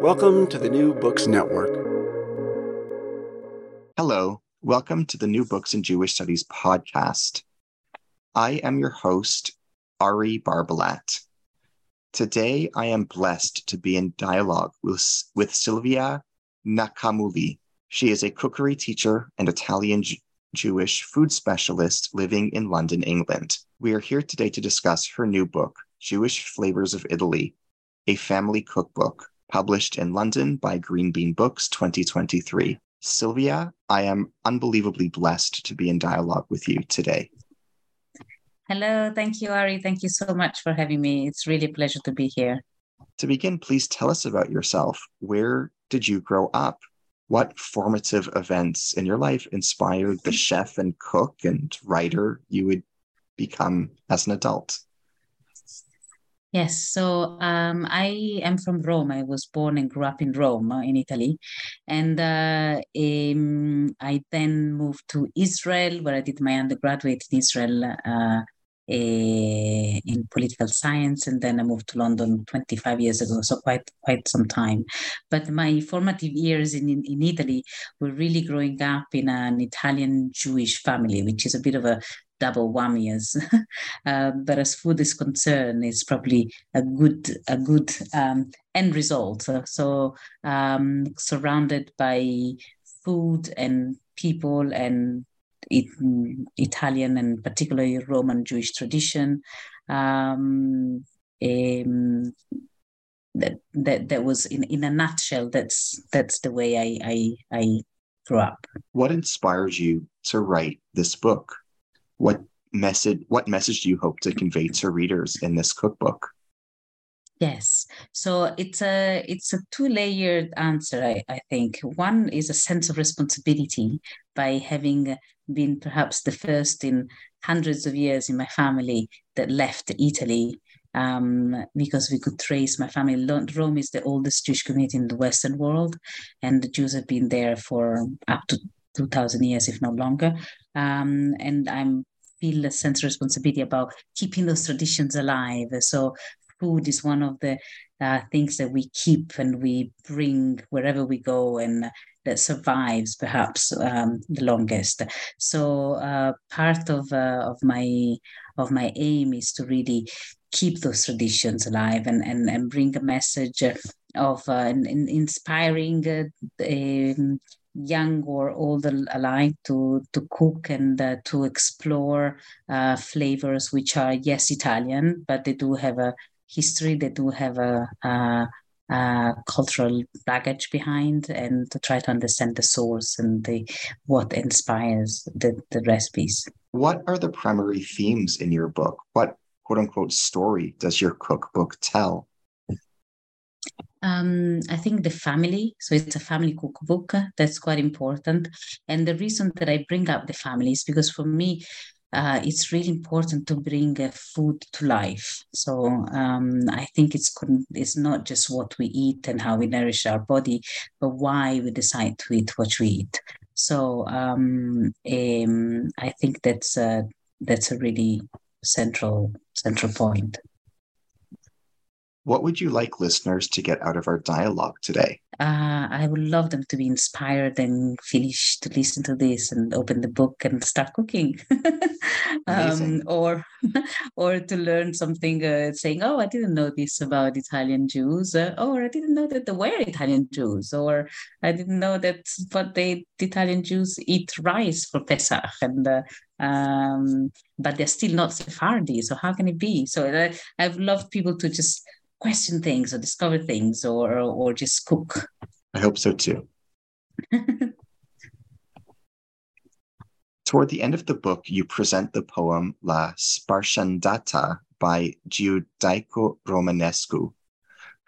Welcome to the New Books Network. Hello, welcome to the New Books in Jewish Studies podcast. I am your host, Ari Barbalat. Today, I am blessed to be in dialogue with, with Silvia Nacamulli. She is a cookery teacher and Italian J- Jewish food specialist living in London, England. We are here today to discuss her new book, Jewish Flavors of Italy, a family cookbook published in London by Green Bean Books 2023. Silvia, I am unbelievably blessed to be in dialogue with you today. Hello, thank you, Ari. Thank you so much for having me. It's really a pleasure to be here. To begin, please tell us about yourself. Where did you grow up? What formative events in your life inspired the chef and cook and writer you would become as an adult? Yes, so um, I am from Rome. I was born and grew up in Rome, uh, in Italy. And uh, um, I then moved to Israel, where I did my undergraduate in Israel uh, eh, in political science. And then I moved to London 25 years ago, so quite quite some time. But my formative years in, in, in Italy were really growing up in an Italian Jewish family, which is a bit of a double whammy as uh, but as food is concerned it's probably a good a good um, end result. Uh, so um, surrounded by food and people and it, italian and particularly roman jewish tradition um, that, that that was in, in a nutshell that's that's the way I, I i grew up. What inspires you to write this book what message what message do you hope to convey to readers in this cookbook? Yes. So it's a it's a two layered answer I, I think. One is a sense of responsibility by having been perhaps the first in hundreds of years in my family that left italy um, because we could trace my family. Rome is the oldest Jewish community in the Western world, and the Jews have been there for up to 2,000 years, if not longer. Um, and I'm feel a sense of responsibility about keeping those traditions alive. So food is one of the uh, things that we keep and we bring wherever we go and that survives perhaps um, the longest. So uh, part of uh, of my of my aim is to really keep those traditions alive and and, and bring a message of uh, inspiring uh, um, young or older alike to to cook and uh, to explore uh, flavors which are yes Italian, but they do have a history. They do have a, a, a cultural baggage behind, and to try to understand the source and the what inspires the, the recipes. What are the primary themes in your book? What quote unquote story does your cookbook tell? Um, I think the family, so it's a family cookbook. That's quite important. And the reason that I bring up the family is because for me, uh, it's really important to bring uh, food to life. So um, I think it's it's not just what we eat and how we nourish our body, but why we decide to eat what we eat. So um, um, I think that's a, that's a really central central point. What would you like listeners to get out of our dialogue today? Uh, I would love them to be inspired and finish to listen to this and open the book and start cooking, um, or or to learn something, uh, saying, "Oh, I didn't know this about Italian Jews," uh, or "I didn't know that they were Italian Jews," or "I didn't know that but they the Italian Jews eat rice for Pesach," and uh, um, but they're still not Sephardi. So how can it be? So uh, I've loved people to just question things or discover things or or just cook. I hope so too. Toward the end of the book, you present the poem La Spartiandata by Giudeo Romanesco.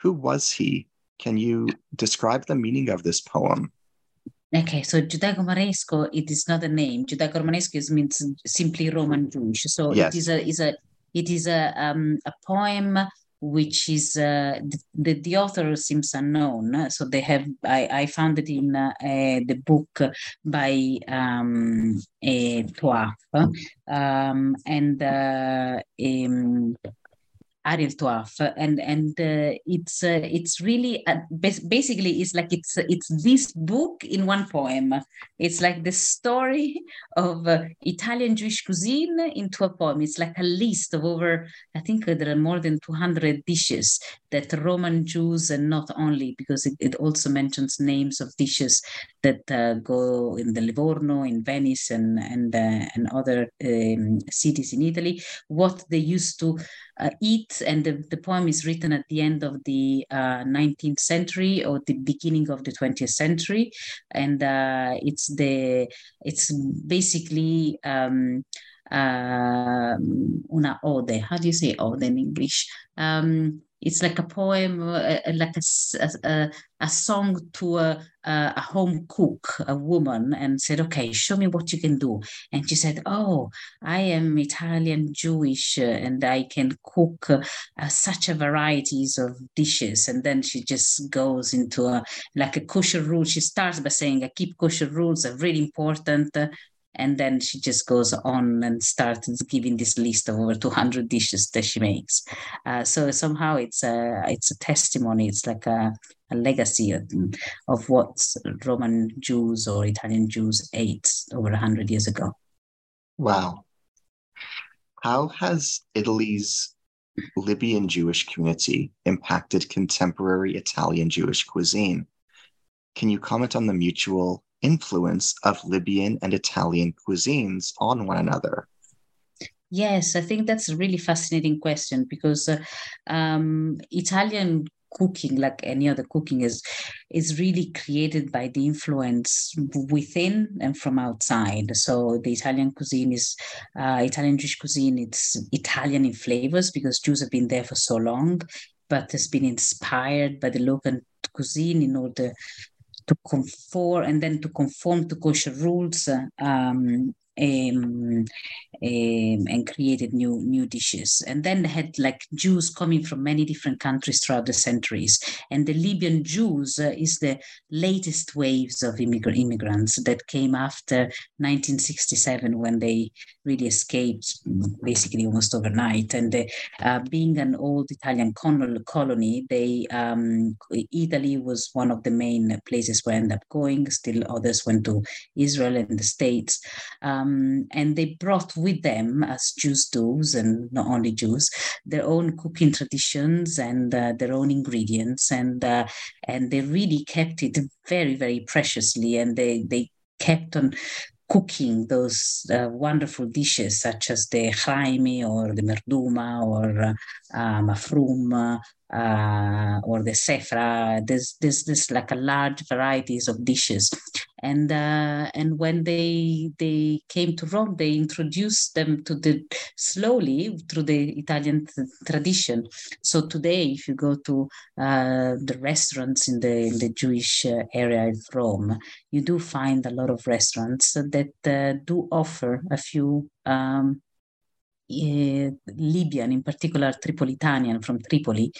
Who was he? Can you describe the meaning of this poem? Okay, so Giudeo Romanesco, it is not a name. Giudeo Romanesco means simply Roman Jewish. So yes. it is a is a it is a um, a poem which is uh, the, the, the seems unknown. So they have I, I found it in uh, the book by um, Toaff, um, and uh, um, Ariel Toaff, and and uh, it's uh, it's really uh, basically it's like it's it's this book in one poem. It's like the story of Italian Jewish cuisine into a poem. It's like a list of over I think there are more than two hundred dishes that Roman Jews and not only because it, it also mentions names of dishes that go in the Livorno, in Venice, and and and other um, cities in Italy. What they used to uh, eat, and the, the poem is written at the end of the 19th uh, century or the beginning of the 20th century, and uh, it's the it's basically. Um, uh, una ode. How do you say ode in English? Um, it's like a poem, uh, like a, a, a, song to a, a home cook, a woman, and said, Okay, show me what you can do. And she said, Oh, I am Italian Jewish uh, and I can cook uh, such a varieties of dishes. And then she just goes into a like a kosher rule. She starts by saying, I keep kosher rules are really important and then she just goes on and starts giving this list of over 200 dishes that she makes. Uh, so somehow it's a it's a testimony. It's like a, a legacy of, of what roman jews or italian jews ate over 100 years ago. Wow. How has italy's libyan jewish community impacted contemporary italian jewish cuisine? Can you comment on the mutual influence of Libyan and Italian cuisines on one another? Yes, I think that's a really fascinating question because uh, um, Italian cooking, like any other cooking, is is really created by the influence within and from outside. So the Italian cuisine is uh, Italian Jewish cuisine. It's Italian in flavors because Jews have been there for so long, but has been inspired by the local cuisine in order to conform and then to conform to kosher rules um, um, um, and created new new dishes. And then they had like Jews coming from many different countries throughout the centuries. And the Libyan Jews uh, is the latest waves of immig- immigrants that came after 1967 when they really escaped basically almost overnight. And they, uh, being an old Italian colony, they um, Italy was one of the main places where I ended up going. Still others went to Israel and the States. Um, um, and they brought with them, as Jews do, and not only Jews, their own cooking traditions and uh, their own ingredients, and uh, and they really kept it very, very preciously, and they they kept on cooking those uh, wonderful dishes such as the chaimi or the merduma or uh, uh, mafrum uh, or the sefra. There's there's this like a large varieties of dishes, and uh, and when they they came to Rome, they introduced them to the slowly through the Italian tradition. So today, if you go to uh, the restaurants in the in the Jewish uh, area of Rome, you do find a lot of restaurants that uh, do offer a few. Um, Libyan, in particular Tripolitanian from Tripoli,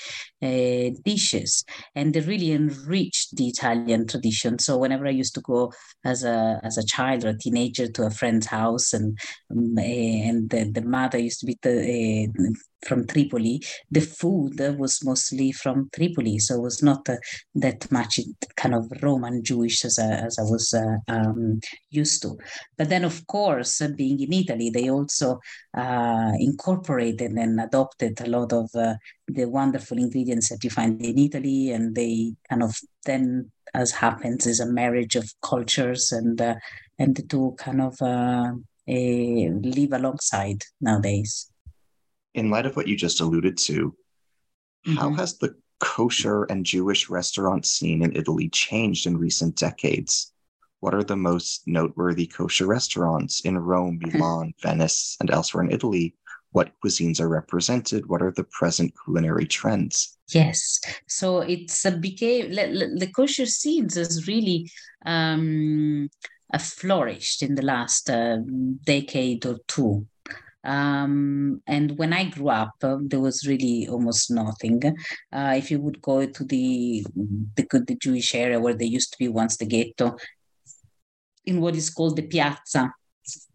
uh, dishes, and they really enriched the Italian tradition. So whenever I used to go as a as a child or a teenager to a friend's house, and um, and the, the, mother used to be the, uh, from Tripoli, the food was mostly from Tripoli, so it was not uh, that much kind of Roman Jewish as, I, as I was uh, um, used to. But then, of course, uh, being in Italy, they also uh, incorporated and adopted a lot of uh, the wonderful ingredients that you find in Italy, and they kind of then, as happens, is a marriage of cultures, and uh, and the two kind of live alongside nowadays in light of what you just alluded to, mm-hmm. how has the kosher and Jewish restaurant scene in Italy changed in recent decades? What are the most noteworthy kosher restaurants in Rome. Milan, Venice, and elsewhere in Italy? What cuisines are represented? What are the present culinary trends? Yes, so it's a became the kosher scenes has really um, flourished in the last uh, decade or two. Um, and when I grew up, uh, there was really almost nothing. Uh, if you would go to the, the the Jewish area where there used to be once the ghetto, in what is called the piazza,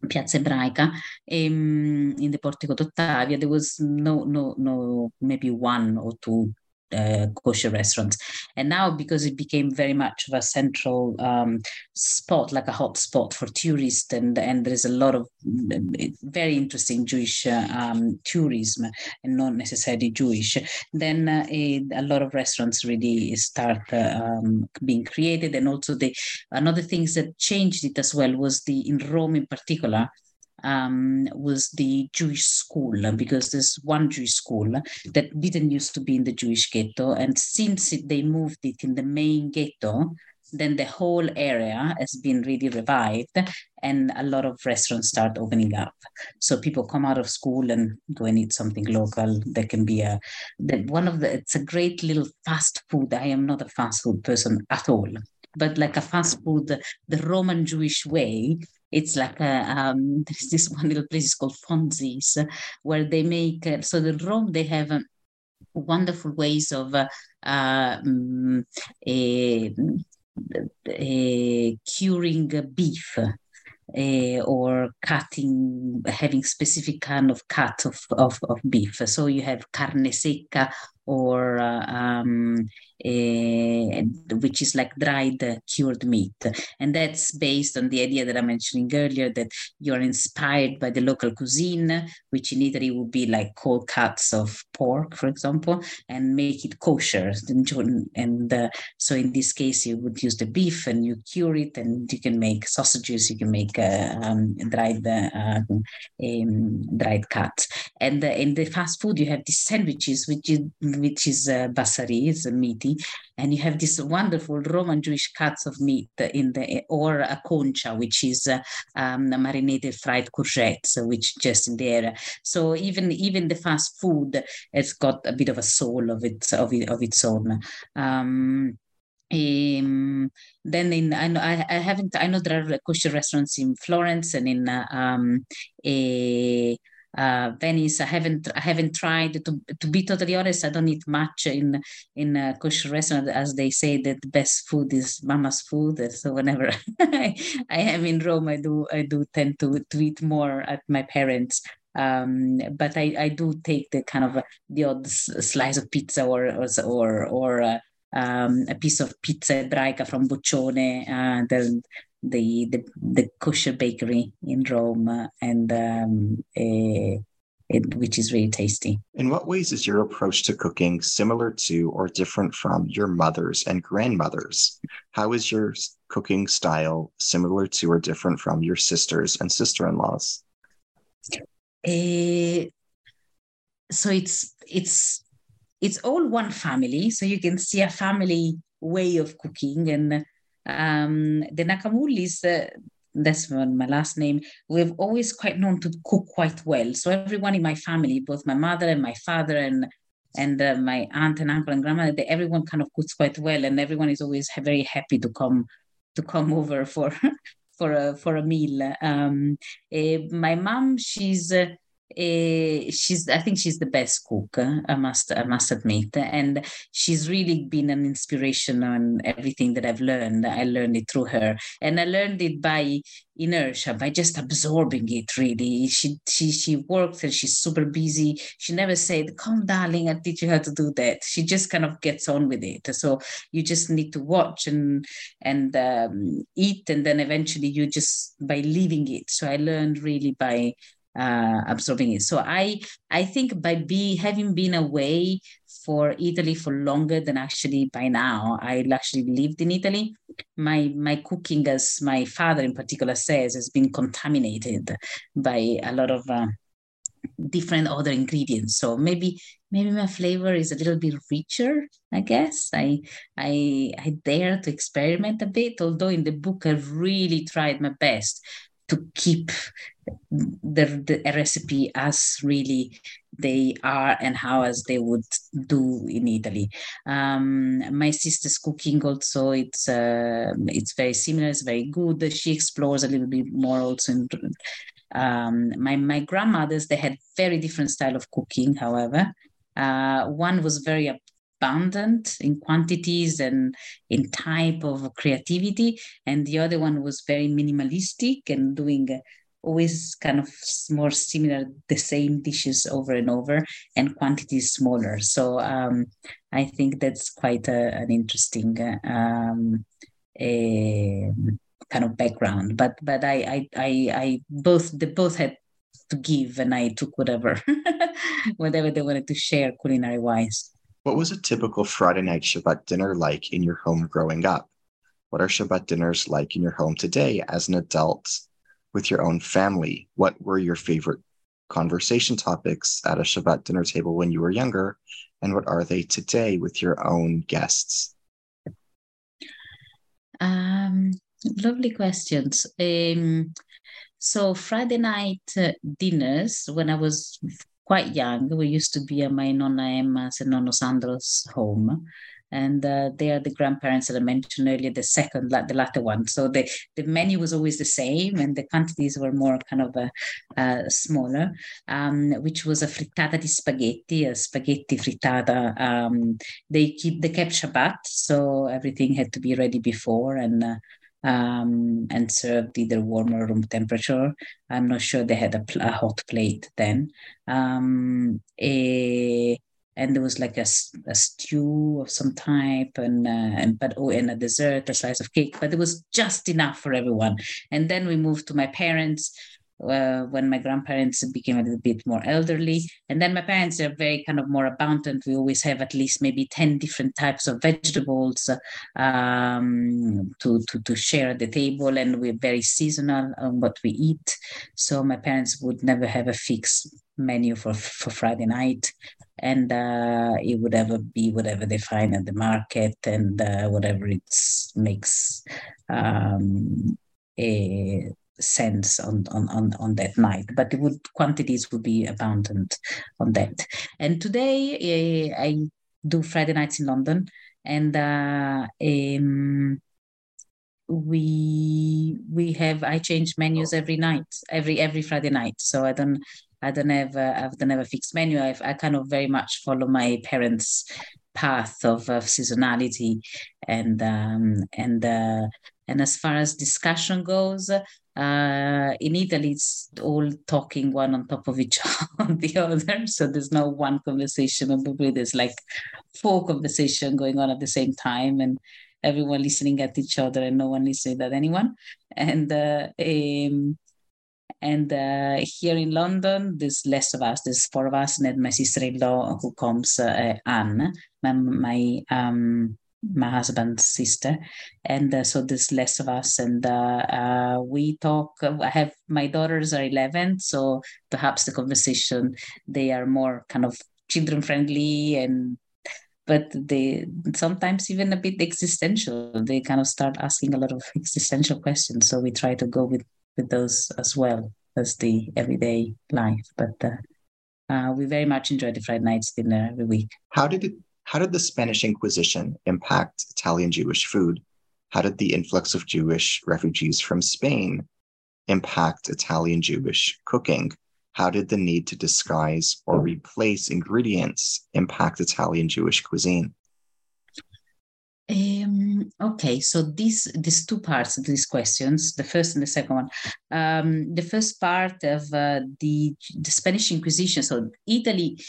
Piazza Ebraica, um, in the Portico d'Ottavia, there was no, no, no, maybe one or two uh, kosher restaurants. And now, because it became very much of a central um, spot, like a hot spot for tourists, and and there's a lot of very interesting Jewish uh, um, tourism, and not necessarily Jewish. Then uh, a, a, lot of restaurants really start uh, um, being created, and also the another things that changed it as well was the in Rome in particular um, was the Jewish school because there's one Jewish school that didn't used to be in the Jewish ghetto. And since it, they moved it in the main ghetto, then the whole area has been really revived and a lot of restaurants start opening up so people come out of school and go and eat something local there can be a one of the it's a great little fast food i am not a fast food person at all but like a fast food the roman jewish way it's like a, um, there's this one little place is called Fonzie's where they make uh, so the Rome they have um, wonderful ways of uh, um, a, a curing beef uh, or cutting, having specific kind of cut of, of, of beef. So you have carne secca or uh, um, which is like dried uh, cured meat. And that's based on the idea that I'm mentioning earlier that you're inspired by the local cuisine, which in Italy would be like cold cuts of pork, for example, and make it kosher. And uh, so in this case, you would use the beef and you cure it, and you can make sausages, you can make uh, um, dried uh, um, dried cuts. And in the fast food, you have these sandwiches, which is which is uh, basari, it's and you have this wonderful Roman Jewish cuts of meat in the or a concia, which is uh, um, marinated fried courgettes, which just in the area. So even even the fast food has got a bit of a soul of its of, it, of its own. Um, um, then in I know I, I haven't I know there are kosher restaurants in Florence and in uh, um, a uh, Venice. I haven't I haven't tried to to be totally honest. I don't eat much in in a kosher restaurant, as they say that the best food is mama's food. So whenever I, I am in Rome, I do I do tend to to eat more at my parents. Um, but I, I do take the kind of the odd slice of pizza or or or, uh, um, a piece of pizza ebraica from Boccione. Uh, the, the the, the kosher bakery in Rome, and um, a, it, which is really tasty. In what ways is your approach to cooking similar to or different from your mother's and grandmother's? How is your cooking style similar to or different from your sisters and sister-in-laws? Uh, so it's it's it's all one family, so you can see a family way of cooking. And um, the Nacamullis, uh, that's my last name, we've always quite known to cook quite well. So everyone in my family, both my mother and my father and and uh, my aunt and uncle and grandma, they, everyone kind of cooks quite well, and everyone is always very happy to come to come over for for a for a meal. Um, uh, my mom, she's uh, she's I think she's the best cook. Uh, I must I must admit, and she's really been an inspiration on everything that I've learned. I learned it through her, and I learned it by inertia, by just absorbing it. Really, she she she works and she's super busy. She never said, "Come, darling, I teach you how to do that." She just kind of gets on with it. So you just need to watch and and um, eat, and then eventually you just by leaving it. So I learned really by uh, absorbing it. So I I think by be having been away for Italy for longer than actually by now, I actually lived in Italy. My my cooking, as my father in particular says, has been contaminated by a lot of uh, different other ingredients. So maybe maybe my flavor is a little bit richer. I guess I I I dare to experiment a bit. Although in the book I've really tried my best to keep the, the recipe as really they are and how as they would do in Italy. Um, my sister's cooking also it's uh, it's very similar. It's very good. She explores a little bit more also. In, um, my my grandmothers they had very different style of cooking. However, uh, one was very abundant in quantities and in type of creativity, and the other one was very minimalistic and doing always kind of more similar, the same dishes over and over, and quantities smaller. So um, I think that's quite a, an interesting um, a kind of background. But but I I I, I both they both had to give, and I took whatever whatever they wanted to share culinary wise. What was a typical Friday night Shabbat dinner like in your home growing up? What are Shabbat dinners like in your home today as an adult with your own family? What were your favorite conversation topics at a Shabbat dinner table when you were younger? And what are they today with your own guests? Um, lovely questions. Um, so, Friday night uh, dinners, when I was quite young, we used to be at my Nonna Emma's and Nonno Sandro's home and uh, they are the grandparents that I mentioned earlier, the second, the latter one. So the, the menu was always the same, and the quantities were more kind of uh, uh, smaller, um, which was a frittata di spaghetti, a spaghetti frittata. Um, they keep they kept Shabbat, so everything had to be ready before and. Uh, um, and served either warm or room temperature. I'm not sure they had a, pl- a hot plate then. Um, a, and there was like a, a stew of some type and uh, and but oh and a dessert a slice of cake but it was just enough for everyone. And then we moved to my parents uh, when my grandparents became a little bit more elderly. And then my parents are very kind of more abundant. We always have at least maybe 10 different types of vegetables um, to, to, to share at the table. And we're very seasonal on what we eat. So my parents would never have a fixed menu for, for friday night. And uh, it would ever be whatever they find at the market and uh, whatever it makes um, a sense on, on, on, on that night. But the would quantities would be abundant on that. And today uh, I do Friday nights in London, and uh, um, we we have I change menus every night, every every Friday night. So I don't I don't have a, I don't have a fixed menu. I've, I kind of very much follow my parents' path of, of seasonality, and um, and uh, and as far as discussion goes, uh, in Italy, it's all talking one on top of each the other. So there's no one conversation. Probably there's like four conversation going on at the same time, and everyone listening at each other, and no one listening at anyone. And uh, um, and uh, here in London, there's less of us. There's four of us, and then my sister-in-law who comes, uh, Anne, my my, um, my husband's sister, and uh, so there's less of us. And uh, uh, we talk. I have my daughters are 11, so perhaps the conversation they are more kind of children friendly and but they sometimes even a bit existential. They kind of start asking a lot of existential questions. So we try to go with with those as well as the everyday life. But uh, uh, we very much enjoy the Friday nights dinner every week. How did it? How did the Spanish Inquisition impact Italian Jewish food? How did the influx of Jewish refugees from Spain impact Italian Jewish cooking? How did the need to disguise or replace ingredients impact Italian Jewish cuisine? Um, okay, so these these two parts of these questions, the first and the second one. Um, the first part of uh, the the Spanish Inquisition. So Italy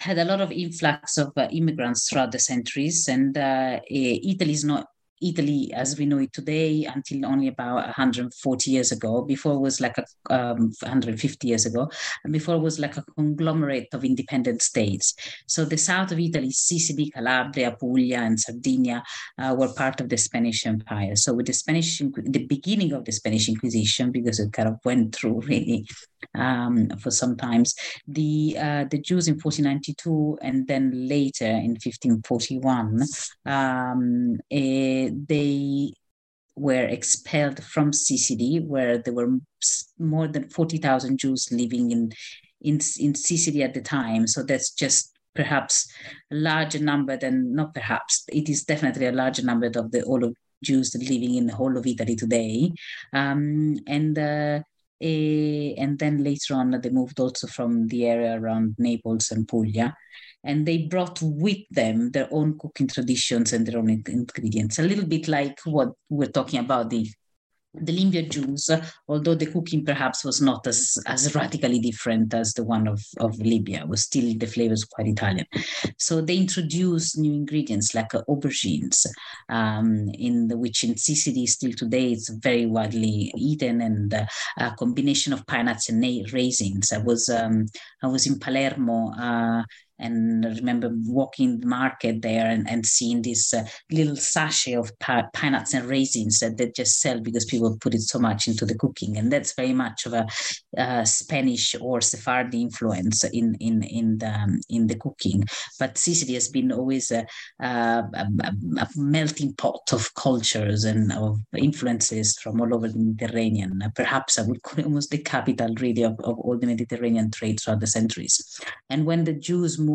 had a lot of influx of uh, immigrants throughout the centuries, and uh, Italy is not Italy as we know it today until only about 140 years ago. Before it was like a um, 150 years ago, and before was like a conglomerate of independent states. So the south of Italy, Sicily, Calabria, Puglia, and Sardinia uh, were part of the Spanish Empire. So with the Spanish, the beginning of the Spanish Inquisition, because it kind of went through really um, for some times, the uh, the Jews in 1492 and then later in 1541. Um, eh, they were expelled from Sicily, where there were more than 40,000 Jews living in, in, in Sicily at the time. So that's just perhaps a larger number than, not perhaps, it is definitely a larger number of the all of Jews living in the whole of Italy today. Um, and uh, a, and then later on, they moved also from the area around Naples and Puglia and they brought with them their own cooking traditions and their own ingredients. A little bit like what we're talking about the the Libyan Jews, although the cooking perhaps was not as, as radically different as the one of, of Libya, was still the flavors quite Italian. So they introduced new ingredients like uh, aubergines, um, in the, which in Sicily still today it's very widely eaten, and uh, a combination of pine nuts and raisins. I was um, I was in Palermo. Uh, and I remember walking the market there and, and seeing this uh, little sachet of pi- pine nuts and raisins that they just sell because people put it so much into the cooking. And that's very much of a uh, Spanish or Sephardi influence in, in, in, the, um, in the cooking. But Sicily has been always a, a, a, a, melting pot of cultures and of influences from all over the Mediterranean. Perhaps I would call it almost the capital really of, of all the Mediterranean trade throughout the centuries. And when the Jews moved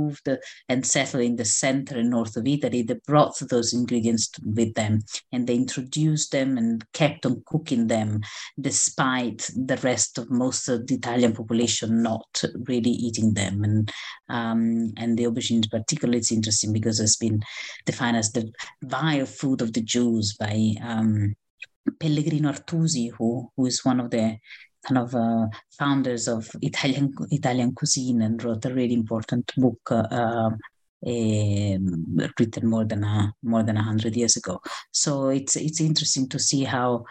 and settled in the center and north of Italy, they brought those ingredients with them and they introduced them and kept on cooking them despite the rest of most of the Italian population not really eating them. And um, and the aubergine particularly it's interesting because it's been defined as the vile food of the Jews by um, Pellegrino Artusi, who, who is one of the kind of uh, founders of Italian Italian cuisine and wrote a really important book uh, um, written more than a more than hundred years ago. So it's it's interesting to see how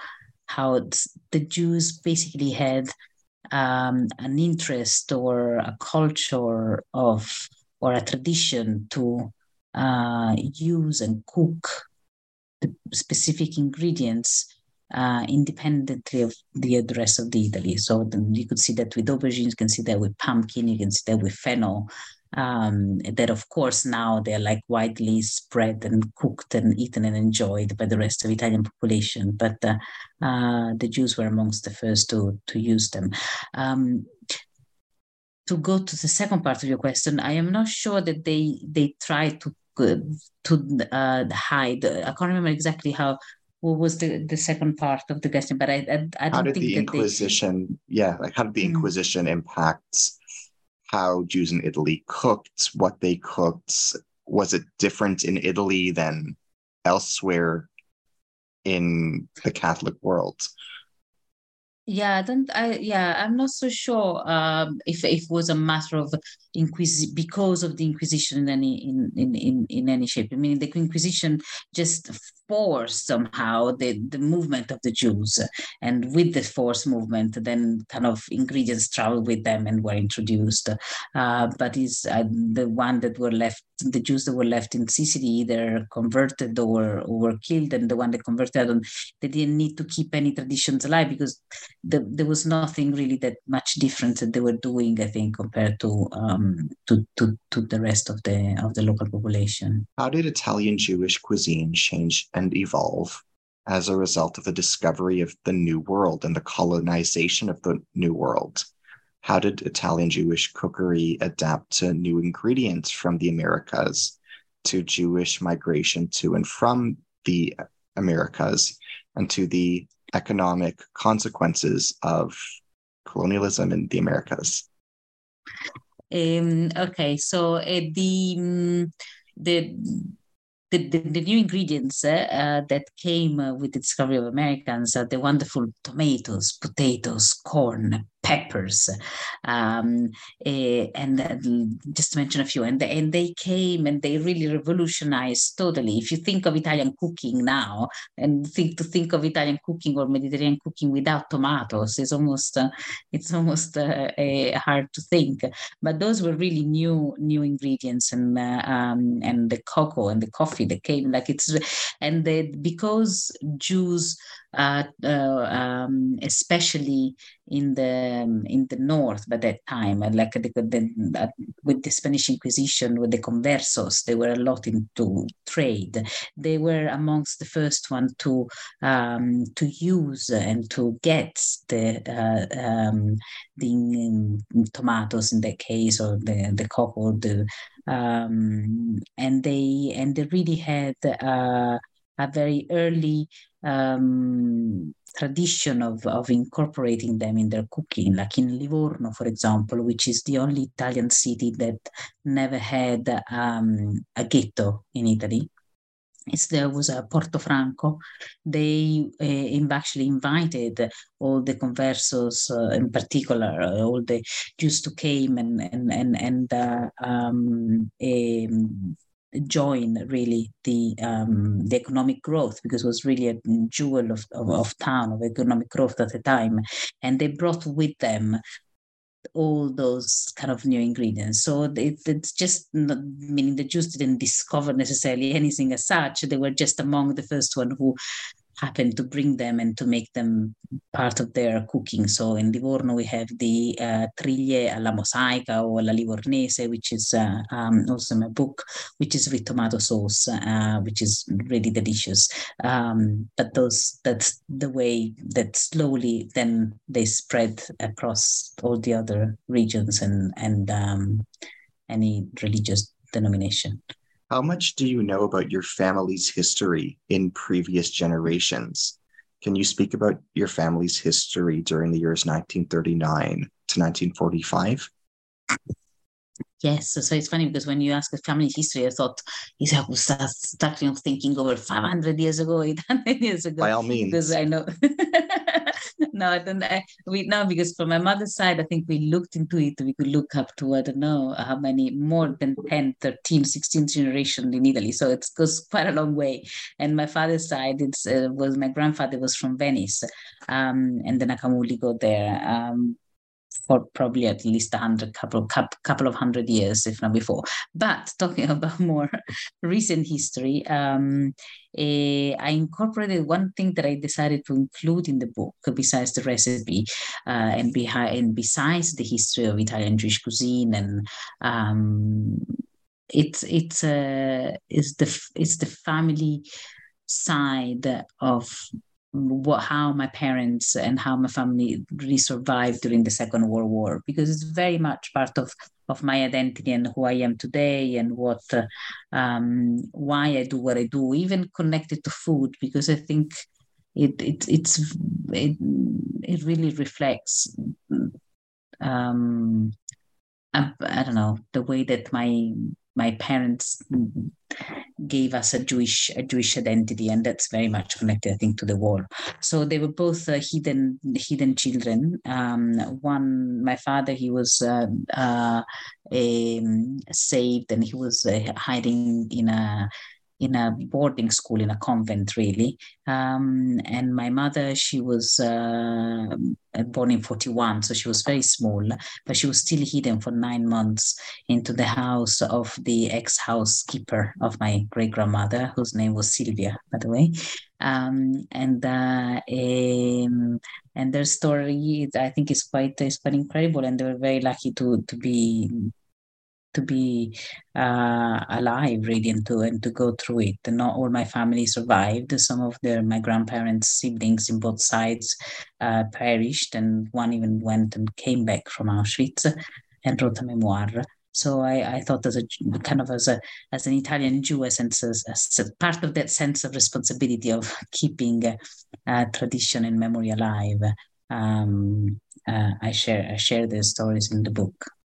how the Jews basically had um, an interest or a culture of or a tradition to uh, use and cook the specific ingredients uh, independently of the, the rest of the Italy. So you could see that with aubergines, you can see that with pumpkin, you can see that with fennel. Um, that of course now they're like widely spread and cooked and eaten and enjoyed by the rest of Italian population. But uh, uh, the Jews were amongst the first to to use them. Um, to go to the second part of your question, I am not sure that they they try to to uh, hide. I can't remember exactly how what was the, the second part of the question? But I, I, I don't how did think the Inquisition, they... yeah, like how did the hmm. Inquisition mm. impact how Jews in Italy cooked, what they cooked? Was it different in Italy than elsewhere in the Catholic world? Yeah, I don't I yeah, I'm not so sure um, if, if it was a matter of inquisition because of the Inquisition in any in, in, in, in any shape. I mean the Inquisition just forced somehow the, the movement of the Jews. And with the forced movement, then kind of ingredients traveled with them and were introduced. Uh, but is uh, the one that were left, the Jews that were left in Sicily either converted or, or were killed, and the one that converted, they didn't need to keep any traditions alive because the, there was nothing really that much different that they were doing, I think, compared to um, to, to to the rest of the of the local population. How did Italian Jewish cuisine change and evolve as a result of the discovery of the New World and the colonization of the New World? How did Italian Jewish cookery adapt to new ingredients from the Americas, to Jewish migration to and from the Americas, and to the economic consequences of colonialism in the Americas? Um, okay, so uh, the um, the the, the, the, new ingredients uh, that came uh, with the discovery of Americans are the wonderful tomatoes, potatoes, corn, peppers, um, uh, and uh, just to mention a few, and, and they came and they really revolutionized totally. If you think of Italian cooking now, and think to think of Italian cooking or Mediterranean cooking without tomatoes is almost uh, it's almost uh, hard to think. But those were really new new ingredients, and uh, um, and the cocoa and the coffee that came like it's and the, because Jews uh, uh, um, especially in the um, in the north by that time, like the, the, with the Spanish Inquisition, with the conversos, they were a lot into trade. They were amongst the first one to um, to use and to get the uh, um, the um, tomatoes in that case, or the the cocoa, the um, and they and they really had uh, a very early um, tradition of, of incorporating them in their cooking, like in Livorno, for example, which is the only Italian city that never had um, a ghetto in Italy. It's, there was a Portofranco. They uh, actually invited all the conversos, uh, in particular, uh, all the Jews to came and and and and uh, um, join really the um, the economic growth because it was really a jewel of, of, of town of economic growth at the time and they brought with them all those kind of new ingredients. So it, it's just not, meaning the Jews didn't discover necessarily anything as such. They were just among the first one who happen to bring them and to make them part of their cooking. So in Livorno, we have the uh, triglie alla mosaica or la livornese, which is uh, um, also my book, which is with tomato sauce, uh, which is really delicious. Um, but those that's the way that slowly then they spread across all the other regions and and um, any religious denomination. How much do you know about your family's history in previous generations? Can you speak about your family's history during the years 1939 to 1945? Yes, so it's funny because when you ask a family history, I thought you was starting of thinking over 500 years ago, 800 years ago. By all means. Because I know no, I don't. I, we no because from my mother's side, I think we looked into it. We could look up to I don't know how many more than 10, 13, 16 generation in Italy. So it goes quite a long way. And my father's side, it's uh, was my grandfather was from Venice, um, and then Akamuli go there. Um, for probably at least a hundred couple couple of hundred years, if not before. But talking about more recent history, um, uh, I incorporated one thing that I decided to include in the book, besides the recipe, uh, and behind and besides the history of Italian Jewish cuisine, and um, it's it's uh, it's the it's the family side of what, how my parents and how my family really survived during the Second World War because it's very much part of of my identity and who I am today and what uh, um, why I do what I do, even connected to food because I think it it it's it, it really reflects um, I, I don't know the way that my my parents gave us a Jewish a Jewish identity, and that's very much connected, I think, to the war. So they were both uh, hidden hidden children. Um, one, my father, he was uh, uh, um, saved, and he was uh, hiding in a in a boarding school in a convent really. Um, and my mother she was uh, born in 41 so she was very small but she was still hidden for nine months into the house of the ex-housekeeper of my great grandmother whose name was sylvia by the way. Um, and uh, um, and their story i think is quite is quite incredible and they were very lucky to to be to be uh, alive really and to and to go through it not all my family survived some of their my grandparents siblings in both sides uh, perished and one even went and came back from auschwitz and wrote a memoir so I, I thought as a kind of as a as an Italian Jew, as, as part of that sense of responsibility of keeping uh, tradition and memory alive. Um, uh, I share I share these stories in the book.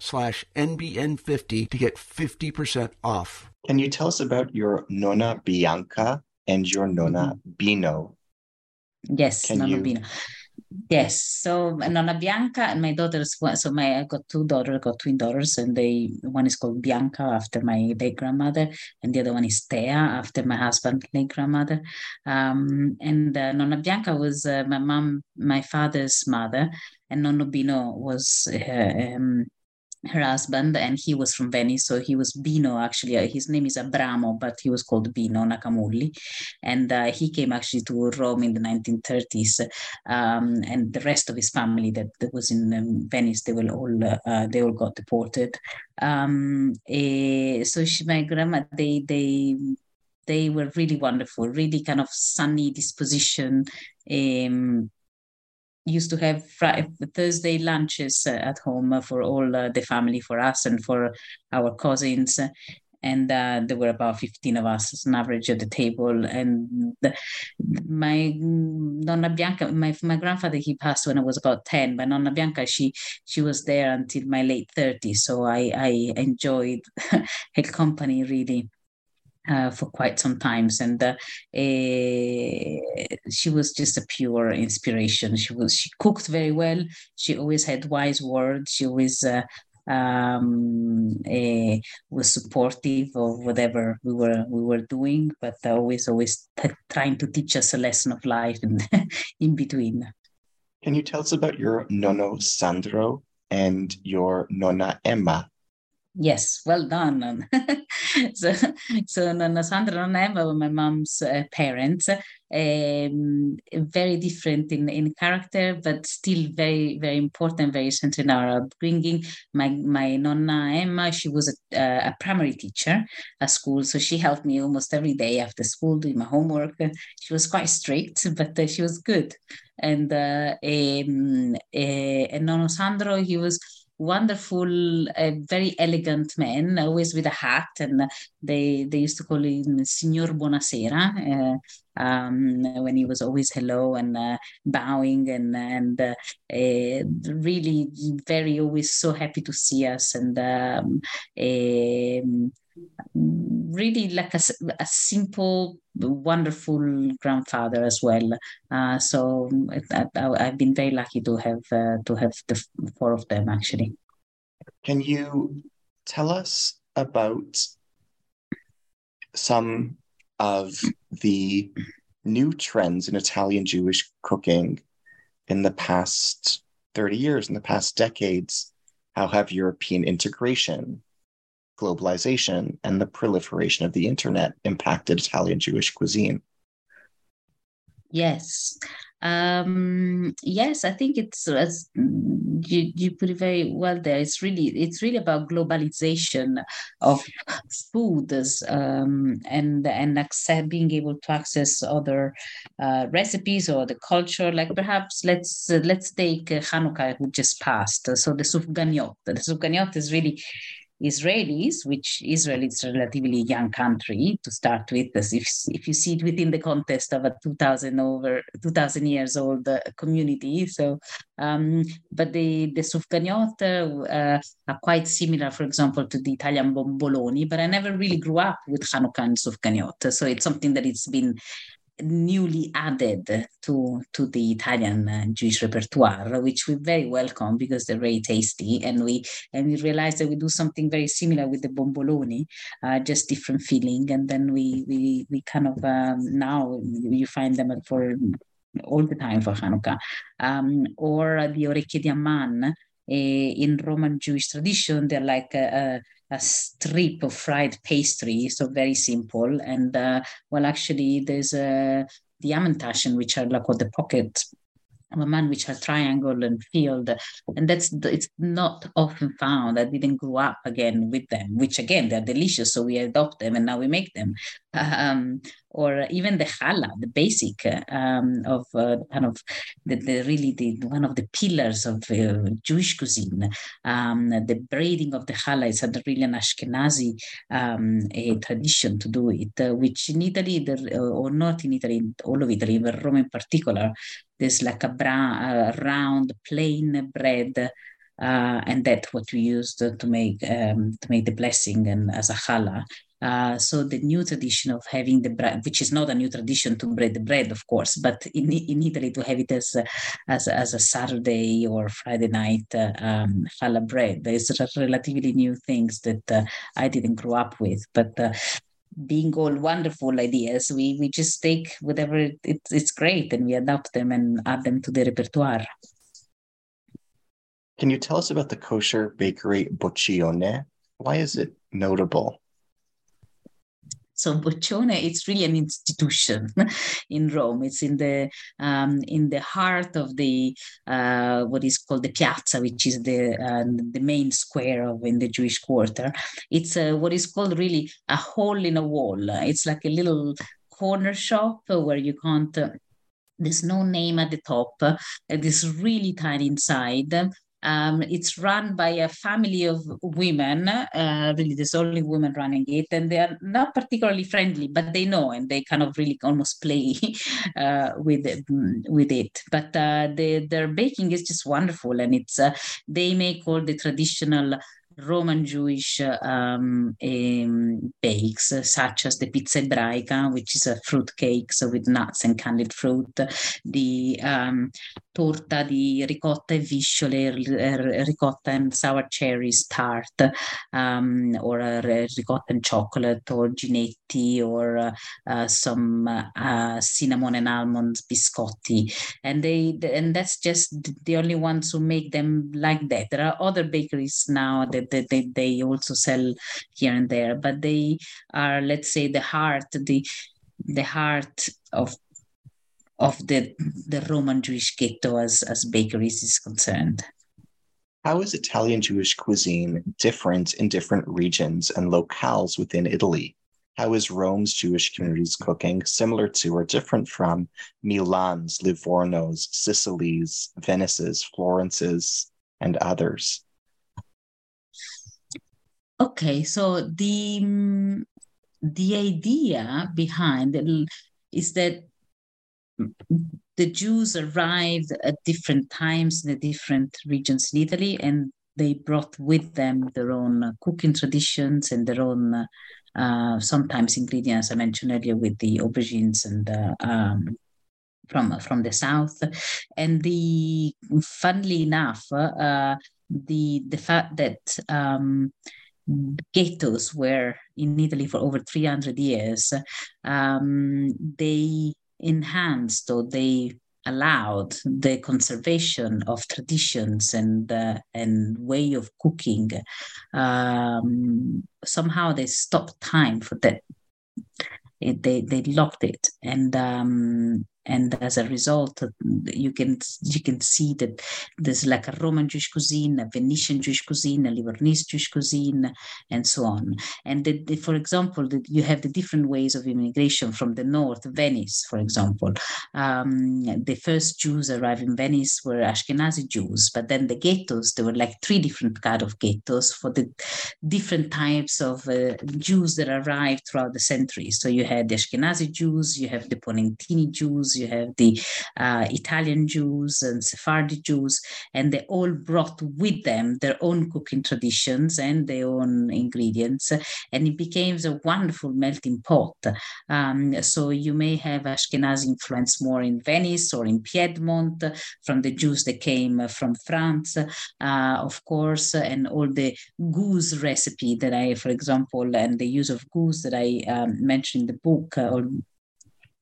slash NBN50 to get 50% off. Can you tell us about your Nonna Bianca and your Nonna mm-hmm. Bino? Yes, Can Nonna you... Bino. Yes. So Nonna Bianca and my daughters. So my I got two daughters, got twin daughters, and they one is called Bianca after my late grandmother, and the other one is Thea after my husband's late grandmother. Um, and uh, Nonna Bianca was uh, my mom, my father's mother, and Nonno Bino was uh, um, her husband, and he was from Venice, so he was Bino. Actually, uh, his name is Abramo, but he was called Bino Nacamulli, and uh, he came actually to Rome in the 1930s. Um, and the rest of his family that, that was in um, Venice, they were all uh, they all got deported. Um, eh, so she, my grandma, they they they were really wonderful, really kind of sunny disposition. Um, used to have Friday, Thursday lunches uh, at home for all uh, the family, for us and for our cousins. And uh, there were about 15 of us as an average at the table. And my Nonna Bianca, my, my grandfather, he passed when I was about 10, but Nonna Bianca, she she was there until my late 30s. So I, I enjoyed her company really uh, for quite some times, and uh, uh, she was just a pure inspiration. She was she cooked very well. She always had wise words. She always uh, um, uh, was supportive of whatever we were we were doing, but always always t- trying to teach us a lesson of life and in between. Can you tell us about your nonno Sandro and your nonna Emma? Yes, well done. so, so Nonna Sandra and Emma were my mom's uh, parents. Um, very different in, in character, but still very, very important, very centered in our upbringing. My my Nonna Emma, she was a, a primary teacher at school, so she helped me almost every day after school doing my homework. She was quite strict, but uh, she was good. And uh, um, uh, and Nonno Sandro, he was wonderful, uh, very elegant man, always with a hat, and they they used to call him Signor Buonasera. Uh, um, when he was always hello and uh, bowing and and uh, uh, really very always so happy to see us and um, um really like a, a simple, wonderful grandfather as well. Uh, so I, have been very lucky to have uh, to have the four of them actually. Can you tell us about some of the new trends in Italian Jewish cooking in the past 30 years, in the past decades? How have European integration globalization and the proliferation of the internet impacted Italian Jewish cuisine? Yes. Um, yes, I think it's as you, you put it very well there. It's really it's really about globalization of food as, um, and and accept, being able to access other uh, recipes or the culture. Like perhaps let's uh, let's take Hanukkah who just passed. So the sufganiot. The sufganiot is really Israelis, which Israel is a relatively young country to start with, as if, if you see it within the context of a 2000 over 2000 years old uh, community. So, um, but the, the Sufganiot uh, are quite similar, for example, to the Italian bomboloni, but I never really grew up with Hanukkah and Sufganiot. So it's something that it's been newly added to to the Italian uh, Jewish repertoire, which we very welcome because they're very tasty, and we and we realized that we do something very similar with the bomboloni, uh, just different feeling, and then we we we kind of um, now you find them for all the time for Hanukkah, um, or the orecchie di Amman. Eh, in Roman Jewish tradition, they're like a, a strip of fried pastry, so very simple. And uh, well, actually, there's a uh, the Amantaschen, which are like what the pocket a man which are triangle and field and that's it's not often found. I didn't grow up again with them which again they're delicious so we adopt them and now we make them. Um, or even the challah the basic um, of uh, kind of the, the, really the one of the pillars of uh, jewish cuisine. Um, the braiding of the challah is a really an ashkenazi um, a tradition to do it uh, which in italy the, or not in italy all of italy but rome in particular there's like a brown, round, plain bread, uh, and that's what we used to make um, to make the blessing and as a challah. Uh, so the new tradition of having the bread, which is not a new tradition to bread the bread, of course, but in, in Italy to have it as a, as, as a Saturday or Friday night uh, um, challah bread is relatively new things that uh, I didn't grow up with. But uh, being all wonderful ideas. We we just take whatever it, it, it's great and we adapt them and add them to the repertoire. Can you tell us about the kosher bakery Boccione? Why is it notable? So Boccione, it's really an institution in Rome. It's in the um, in the heart of the uh, what is called the piazza, which is the uh, the main square of in the Jewish quarter. It's a, what is called really a hole in a wall. It's like a little corner shop where you can't. Uh, there's no name at the top. Uh, it is really tiny inside. Um, it's run by a family of women. Uh, really, there's only women running it, and they are not particularly friendly, but they know and they kind of really almost play uh, with it, with it. But uh, they, their baking is just wonderful, and it's uh, they make all the traditional Roman Jewish um, um, bakes, uh, such as the pizza ebraica, which is a fruit cake with nuts and candied fruit, the um, torta di ricotta e visciole, ricotta and sour cherries tart, um, or ricotta and chocolate, or ginetti, or uh, uh, some uh, cinnamon and almonds biscotti, and they and that's just the only ones who make them like that. There are other bakeries now that that they, they also sell here and there, but they are, let's say, the heart, the the heart of of the the Roman Jewish ghetto as as bakeries is concerned. How is Italian Jewish cuisine different in different regions and locales within Italy? How is Rome's Jewish community's cooking similar to or different from Milan's, Livorno's, Sicily's, Venice's, Florence's, and others? Okay, so the mm, the idea behind it is that the Jews arrived at different times in the different regions in Italy, and they brought with them their own cooking traditions and their own uh, sometimes ingredients I mentioned earlier with the aubergines and um, from from the south. And the funnily enough, uh, the the fact that um, ghettos were in Italy for over 300 years, um, they enhanced or they allowed the conservation of traditions and uh, and way of cooking. Um, somehow they stopped time for that. It, they they locked it, and um, and as a result, you can you can see that there's like a Roman Jewish cuisine, a Venetian Jewish cuisine, a Livornese Jewish cuisine, and so on. And the, the, for example, the, you have the different ways of immigration from the north, Venice, for example. Um, the first Jews arrived in Venice were Ashkenazi Jews, but then the ghettos, there were like three different kind of ghettos for the different types of uh, Jews that arrived throughout the centuries. So you had the Ashkenazi Jews, you have the Ponentini Jews, you have the uh, Italian Jews and Sephardi Jews, and they all brought with them their own cooking traditions and their own ingredients, and it became a wonderful melting pot. Um, so you may have Ashkenazi influence more in Venice or in Piedmont from the Jews that came from France, uh, of course, and all the goose recipe that I, for example, and the use of goose that I um, mentioned in the book, uh,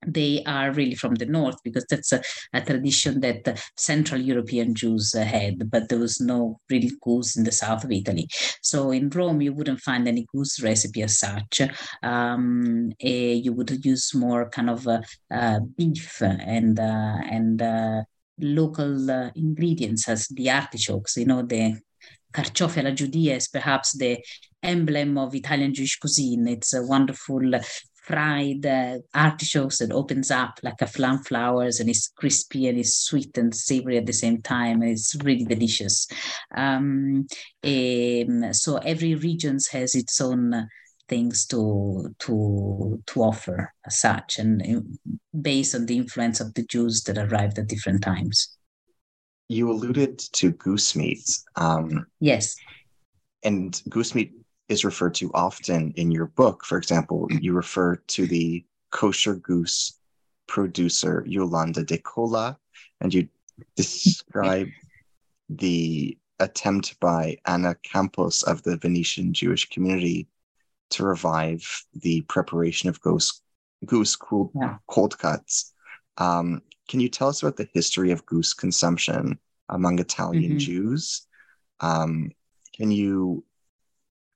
they are really from the north because that's a, a tradition that Central European Jews uh, had, but there was no real goose in the south of Italy. So in Rome, you wouldn't find any goose recipe as such. Um, eh, you would use more kind of uh, uh, beef and uh, and uh, local uh, ingredients as the artichokes. You know the carciofi alla giudia is perhaps the emblem of Italian Jewish cuisine. It's a wonderful fried uh, artichokes that opens up like a flam flowers and it's crispy and it's sweet and savory at the same time. It's really delicious. Um, um, so every region has its own things to to to offer as such and based on the influence of the Jews that arrived at different times. You alluded to goose meat. Um, yes. And goose meat is referred to often in your book. For example, you refer to the kosher goose producer Jolanda de Colò, and you describe the attempt by Anna Campos of the Venetian Jewish community to revive the preparation of goose, goose cold, yeah. cold cuts. Um, can you tell us about the history of goose consumption among Italian mm-hmm. Jews? Um, can you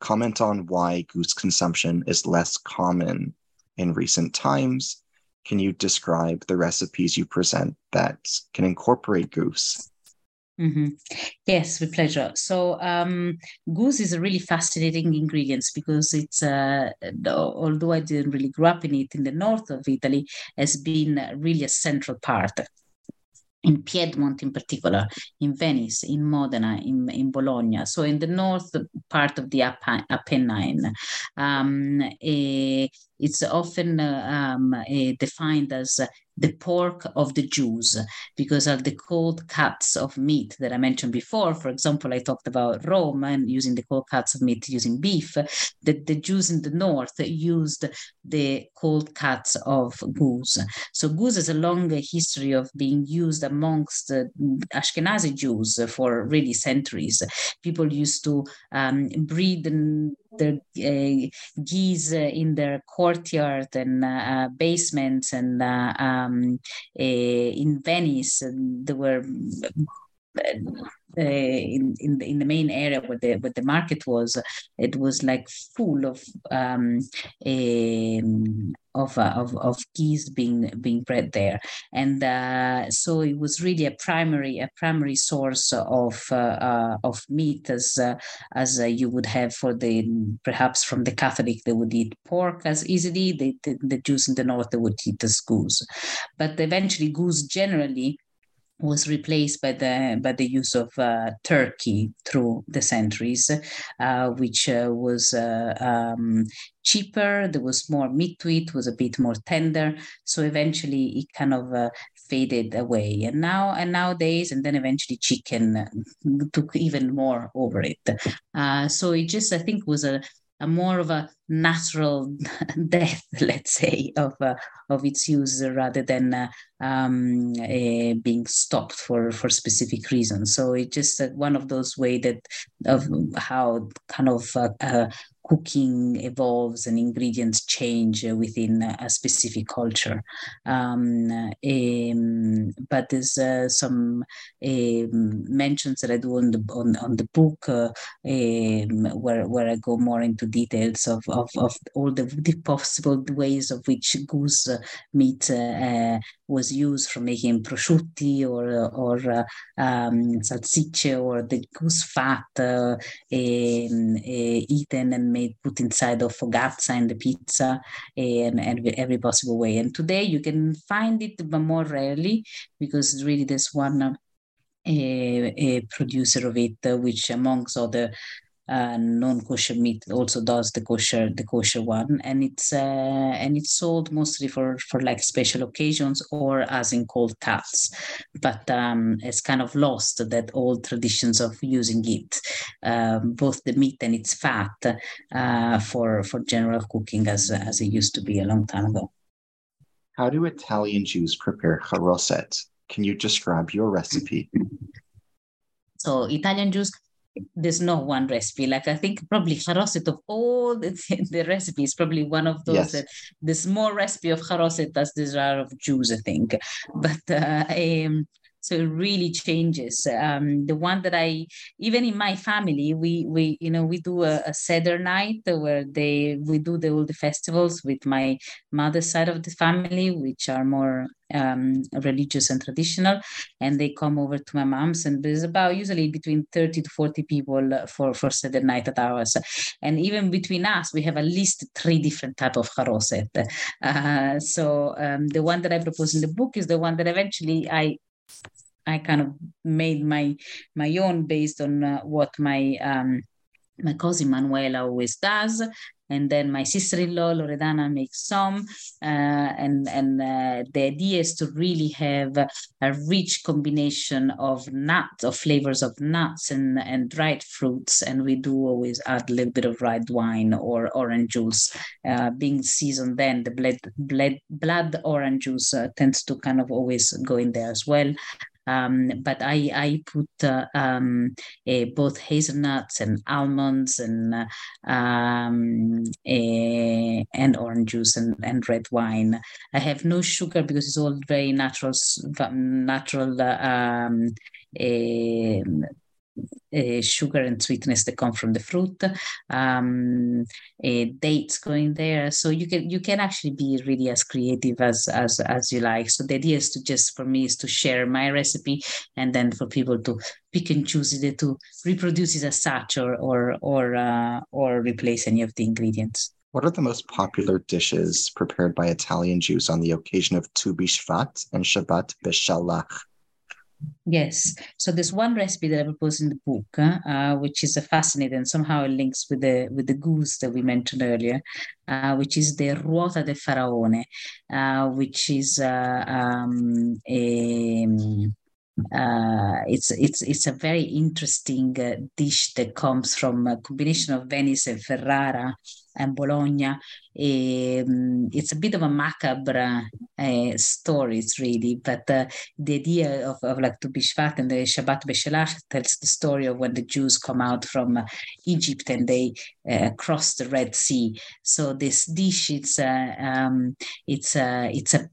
comment on why goose consumption is less common in recent times. Can you describe the recipes you present that can incorporate goose? Mm-hmm. Yes, with pleasure. So, um, goose is a really fascinating ingredient because it's, uh, although I didn't really grow up in it in the north of Italy, has been really a central part in Piedmont in particular, in Venice, in Modena, in, in Bologna, so in the north part of the Apennine. Um, eh, it's often uh, um, eh, defined as the pork of the Jews, because of the cold cuts of meat that I mentioned before. For example, I talked about Rome and using the cold cuts of meat using beef. The, the Jews in the north used the cold cuts of goose. So goose has a long history of being used amongst uh, Ashkenazi Jews for really centuries. People used to um, breed their uh, geese in their courtyard and uh, basements and uh, um, in Venice there were uh, in in the, in the main area where the where the market was, it was like full of um, um of, uh, of of geese being being bred there, and uh, so it was really a primary a primary source of uh, uh of meat as uh, as you would have for the perhaps from the Catholic they would eat pork as easily. the, the Jews in the north they would eat as goose, but eventually goose generally was replaced by the by the use of uh, turkey through the centuries, uh, which uh, was uh, um, cheaper. There was more meat to it, was a bit more tender. So eventually, it kind of uh, faded away. And now and nowadays, and then eventually, chicken uh, took even more over it. so it just, I think, was a a more of a natural death, let's say, of uh, of its use rather than uh, um, uh, being stopped for for specific reasons. So it's just one of those way that of how kind of uh, uh, cooking evolves and ingredients change within a specific culture. Um, um, but there's uh, some um, mentions that I do on the on, on the book uh, where where I go more into details of of, of all the, the possible ways of which goose meat uh, was used for making prosciutti or or uh, um, salsicce or the goose fat uh, uh, eaten and made put inside of fogazza and the pizza and, and every possible way. And today you can find it, but more rarely because really there's one a, a producer of it, uh, which amongst other uh, non-kosher meat also does the kosher the kosher one. And it's uh, and it's sold mostly for for like special occasions or as in cold cuts. But um, it's kind of lost that old traditions of using it um, both the meat and its fat uh, for for general cooking as as it used to be a long time ago. How do italian jews prepare charoset can you describe your recipe? So italian jews there's no one recipe. Like I think probably charoset of all the, the recipes, probably one of those yes. that there's more recipe of charoset as there are of Jews, I think. But uh, um, so it really changes. Um, the one that I even in my family, we we you know we do a, a seder night where they we do the all the festivals with my mother's side of the family, which are more um, religious and traditional, and they come over to my mom's, and there's about usually between 30 to 40 people for for Seder night at ours, and even between us, we have at least three different type of charoset. Uh, so um, the one that I propose in the book is the one that eventually I I kind of made my my own based on uh, what my um, my cousin Manuela always does, and then my sister-in-law Loredana makes some, uh, and and uh, the idea is to really have a rich combination of nuts, of flavors of nuts and and dried fruits, and we do always add a little bit of red wine or orange juice, uh, being seasoned. Then the blood blood blood orange juice uh, tends to kind of always go in there as well. Um, but I, I put uh, um, both hazelnuts and almonds and uh, um, and orange juice and, and red wine. I have no sugar because it's all very natural, natural uh, sugar and sweetness that come from the fruit, um, uh, dates going there. So you can you can actually be really as creative as as as you like. So the idea is to just for me is to share my recipe, and then for people to pick and choose it to reproduce it as such, or or or uh, or replace any of the ingredients. What are the most popular dishes prepared by Italian Jews on the occasion of Tu B'Shvat and Shabbat Beshalach? Yes. So there's one recipe that I propose in the book, uh, which is a fascinating. Somehow it links with the with the goose that we mentioned earlier, uh, which is the ruota del faraone, uh, which is uh, um, a uh, it's it's it's a very interesting uh, dish that comes from a combination of Venice and Ferrara and Bologna. Um, it's a bit of a macabre uh, story, it's really, but uh, the idea of, of like Tu Bishvat and the Shabbat Beshalach tells the story of when the Jews come out from Egypt and they uh, cross the Red Sea. So this dish, it's a um, it's a it's a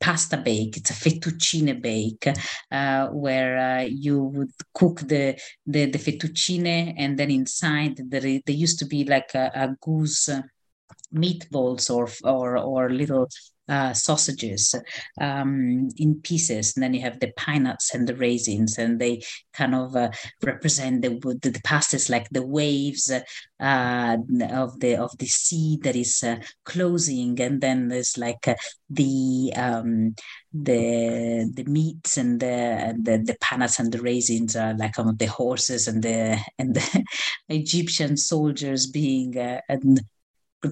pasta bake it's a fettuccine bake uh, where uh, you would cook the, the, the fettuccine and then inside there, there used to be like a, a goose meatballs or or or little uh, sausages um, in pieces, and then you have the pine nuts and the raisins, and they kind of uh, represent the, the the like the waves uh, of the of the sea that is uh, closing, and then there's like uh, the um, the the meats and the the, the panas and the raisins are like um, the horses and the and the Egyptian soldiers being uh,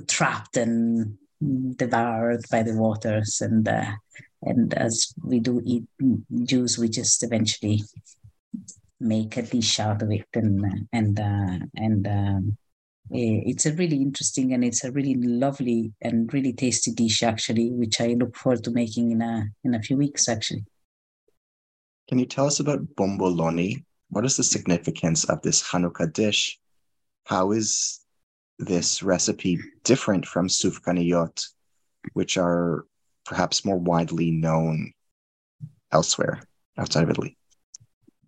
trapped and devoured by the waters and uh, and as we do eat juice we just eventually make a dish out of it and and uh, and um, it's a really interesting and it's a really lovely and really tasty dish actually which i look forward to making in a in a few weeks actually. Can you tell us about bomboloni? What is the significance of this hanukkah dish? How is this recipe different from sufganiyot, which are perhaps more widely known elsewhere outside of Italy?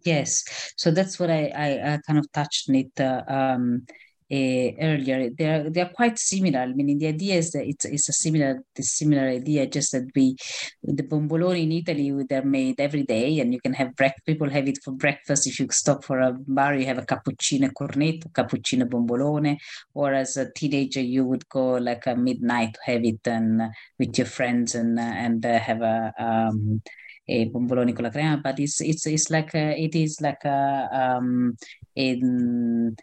Yes, so that's what I, I, I kind of touched on it uh, um, earlier. They're they're quite similar. I mean, the idea is that it's, it's a similar similar idea, just that we the bomboloni in Italy they're made every day, and you can have breakfast. People have it for breakfast. If you stop for a bar, you have a cappuccino cornetto, cappuccino bombolone, or as a teenager you would go like a midnight to have it and with your friends and and uh, have a um, a bomboloni con la crema, but it's it's it's like a, it is like a um in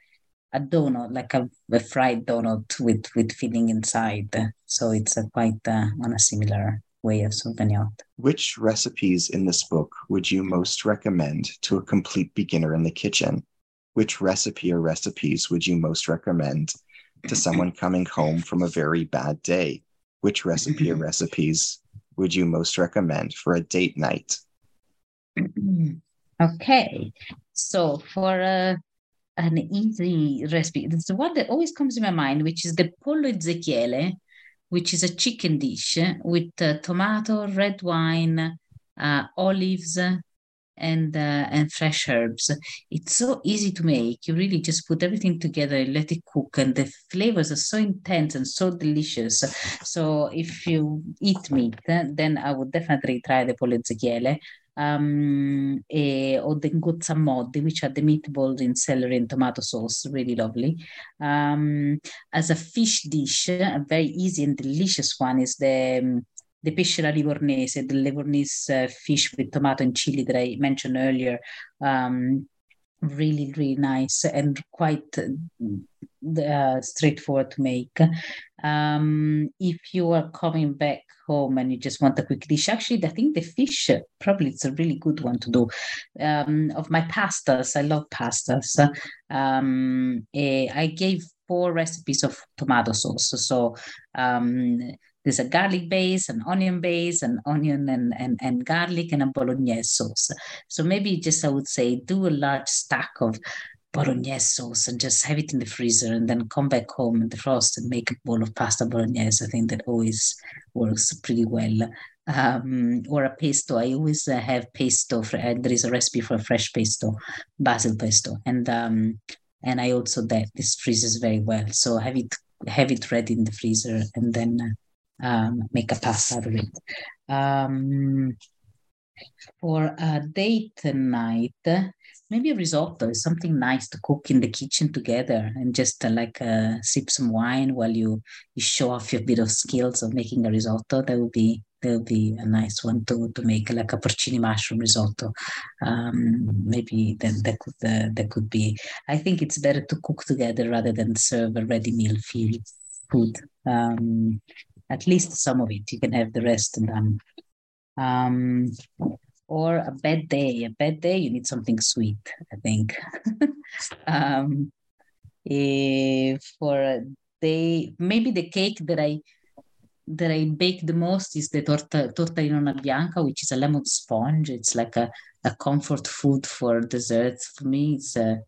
a donut, like a, a, fried donut with with filling inside. So it's a quite uh, on a similar way of souvenir. Which recipes in this book would you most recommend to a complete beginner in the kitchen? Which recipe or recipes would you most recommend to someone coming home from a very bad day? Which recipe or recipes would you most recommend for a date night? okay, so for a an easy recipe. It's the one that always comes in my mind, which is the pollo Ezechiele, which is a chicken dish with uh, tomato, red wine, uh, olives, and uh, and fresh herbs. It's so easy to make. You really just put everything together and let it cook, and the flavors are so intense and so delicious. So if you eat meat, then I would definitely try the pollo um, or the ngozzamoddi, which are the meatballs in celery and tomato sauce, really lovely. Um, as a fish dish, a very easy and delicious one is the um, the pesce livornese, the Livornese uh, fish with tomato and chili that I mentioned earlier. Um, really, really nice and quite uh, straightforward to make. Um, if you are coming back home and you just want a quick dish. Actually, I think the fish probably it's a really good one to do. Um, of my pastas, I love pastas. Um, eh, I gave four recipes of tomato sauce. So um, there's a garlic base, an onion base, an onion and, and, and garlic, and a bolognese sauce. So maybe just I would say do a large stack of bolognese sauce and just have it in the freezer and then come back home and defrost and make a bowl of pasta bolognese. I think that always works pretty well. Um, or a pesto. I always uh, have pesto. For, uh, there is a recipe for a fresh pesto, basil pesto, and um, and I also that this freezes very well. So have it have it ready in the freezer and then uh, um, make a pasta out of it. Um, for a date night, maybe a risotto is something nice to cook in the kitchen together and just uh, like uh, sip some wine while you, you show off your bit of skills of making a risotto. That would be that would be a nice one to to make like a porcini mushroom risotto. Um, maybe then that could uh, that could be. I think it's better to cook together rather than serve a ready meal food. Um, at least some of it. You can have the rest and then. Um, or a bad day. A bad day, you need something sweet, I think. um, if for a day, maybe the cake that I that I bake the most is the torta torta di nonna bianca, which is a lemon sponge. It's like a, a comfort food for desserts for me. It's a,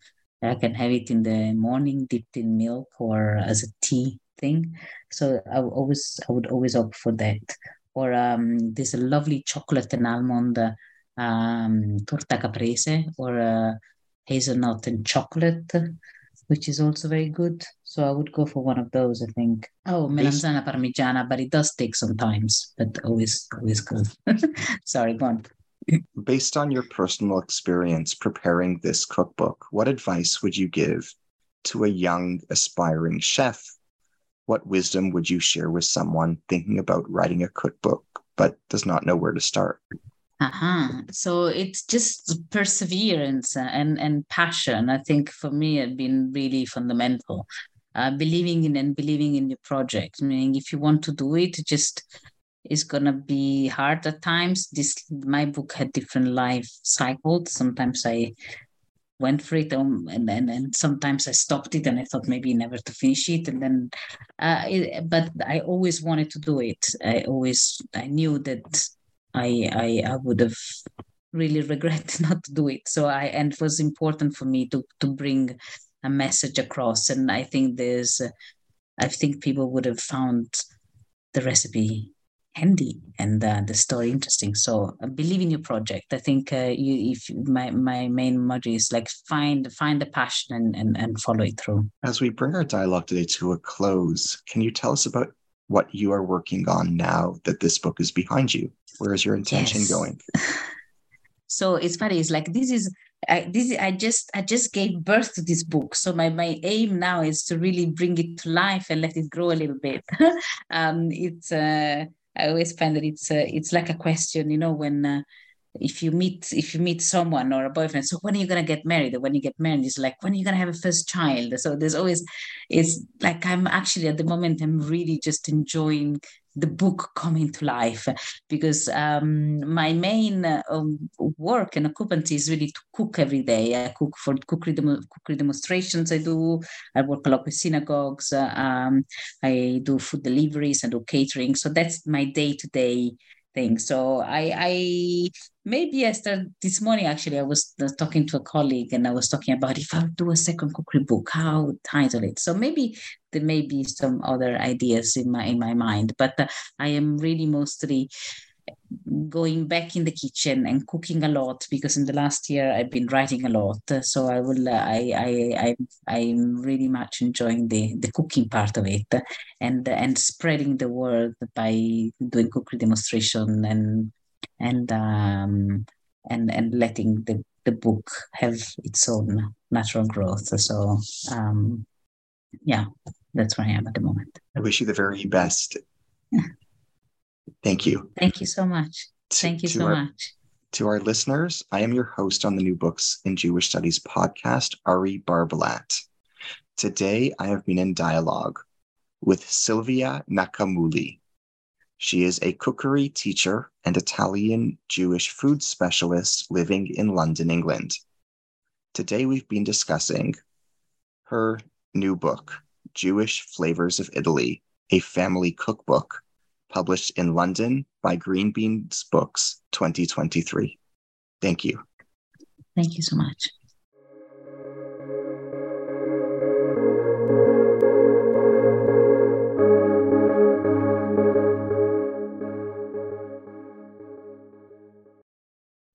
I can have it in the morning dipped in milk or as a tea thing. So I always I would always opt for that. Or um, there's a lovely chocolate and almond um, torta caprese or uh, hazelnut and chocolate, which is also very good. So I would go for one of those, I think. Oh, melanzana parmigiana, but it does take some times, but always, always good. Sorry, go on. Based on your personal experience preparing this cookbook, what advice would you give to a young aspiring chef? What wisdom would you share with someone thinking about writing a cookbook but does not know where to start? Uh-huh. So it's just perseverance and, and passion. I think for me, have been really fundamental. Uh, believing in and believing in your project. Meaning, if you want to do it, just it's gonna be hard at times. This my book had different life cycles. Sometimes I went for it um, and then and sometimes I stopped it and I thought maybe never to finish it and then uh, it, but I always wanted to do it I always I knew that I, I I would have really regretted not to do it. So I and it was important for me to to bring a message across. And I think there's I think people would have found the recipe handy and uh, the story interesting. So I believe in your project. I think uh, you, if my my main motto is like find find the passion and, and and follow it through. As we bring our dialogue today to a close, can you tell us about what you are working on now that this book is behind you? Where is your intention Yes. going? so it's funny it's like this is I, this i just i just gave birth to this book so my my aim now is to really bring it to life and let it grow a little bit um it's uh i always find that it's uh, it's like a question you know when uh, if you meet if you meet someone or a boyfriend so when are you going to get married or when you get married it's like when are you going to have a first child so there's always it's like i'm actually at the moment i'm really just enjoying the book coming to life because um, my main uh, work and occupancy is really to cook every day. I cook for cookery, demo- cookery demonstrations. I do. I work a lot with synagogues. Uh, um, I do food deliveries. I do catering. So that's my day to day thing. So I, I maybe I started this morning. Actually, I was uh, talking to a colleague and I was talking about if I do a second cookery book, how title it. So maybe there may be some other ideas in my in my mind, but uh, I am really mostly going back in the kitchen and cooking a lot because in the last year I've been writing a lot. So I will, uh, I, I, I, I'm really much enjoying the the cooking part of it, and and spreading the word by doing cookery demonstration and and um and and letting the the book have its own natural growth. So um yeah, that's where I am at the moment. I wish you the very best. Thank you. Thank you so much. To- Thank you so our- much. To our listeners, I am your host on the New Books in Jewish Studies podcast, Ari Barbalat. Today, I have been in dialogue with Silvia Nacamulli. She is a cookery teacher and Italian Jewish food specialist living in London, England. Today, we've been discussing her new book, Jewish Flavors of Italy, a family cookbook published in London by Green Beans Books 2023. Thank you. Thank you so much.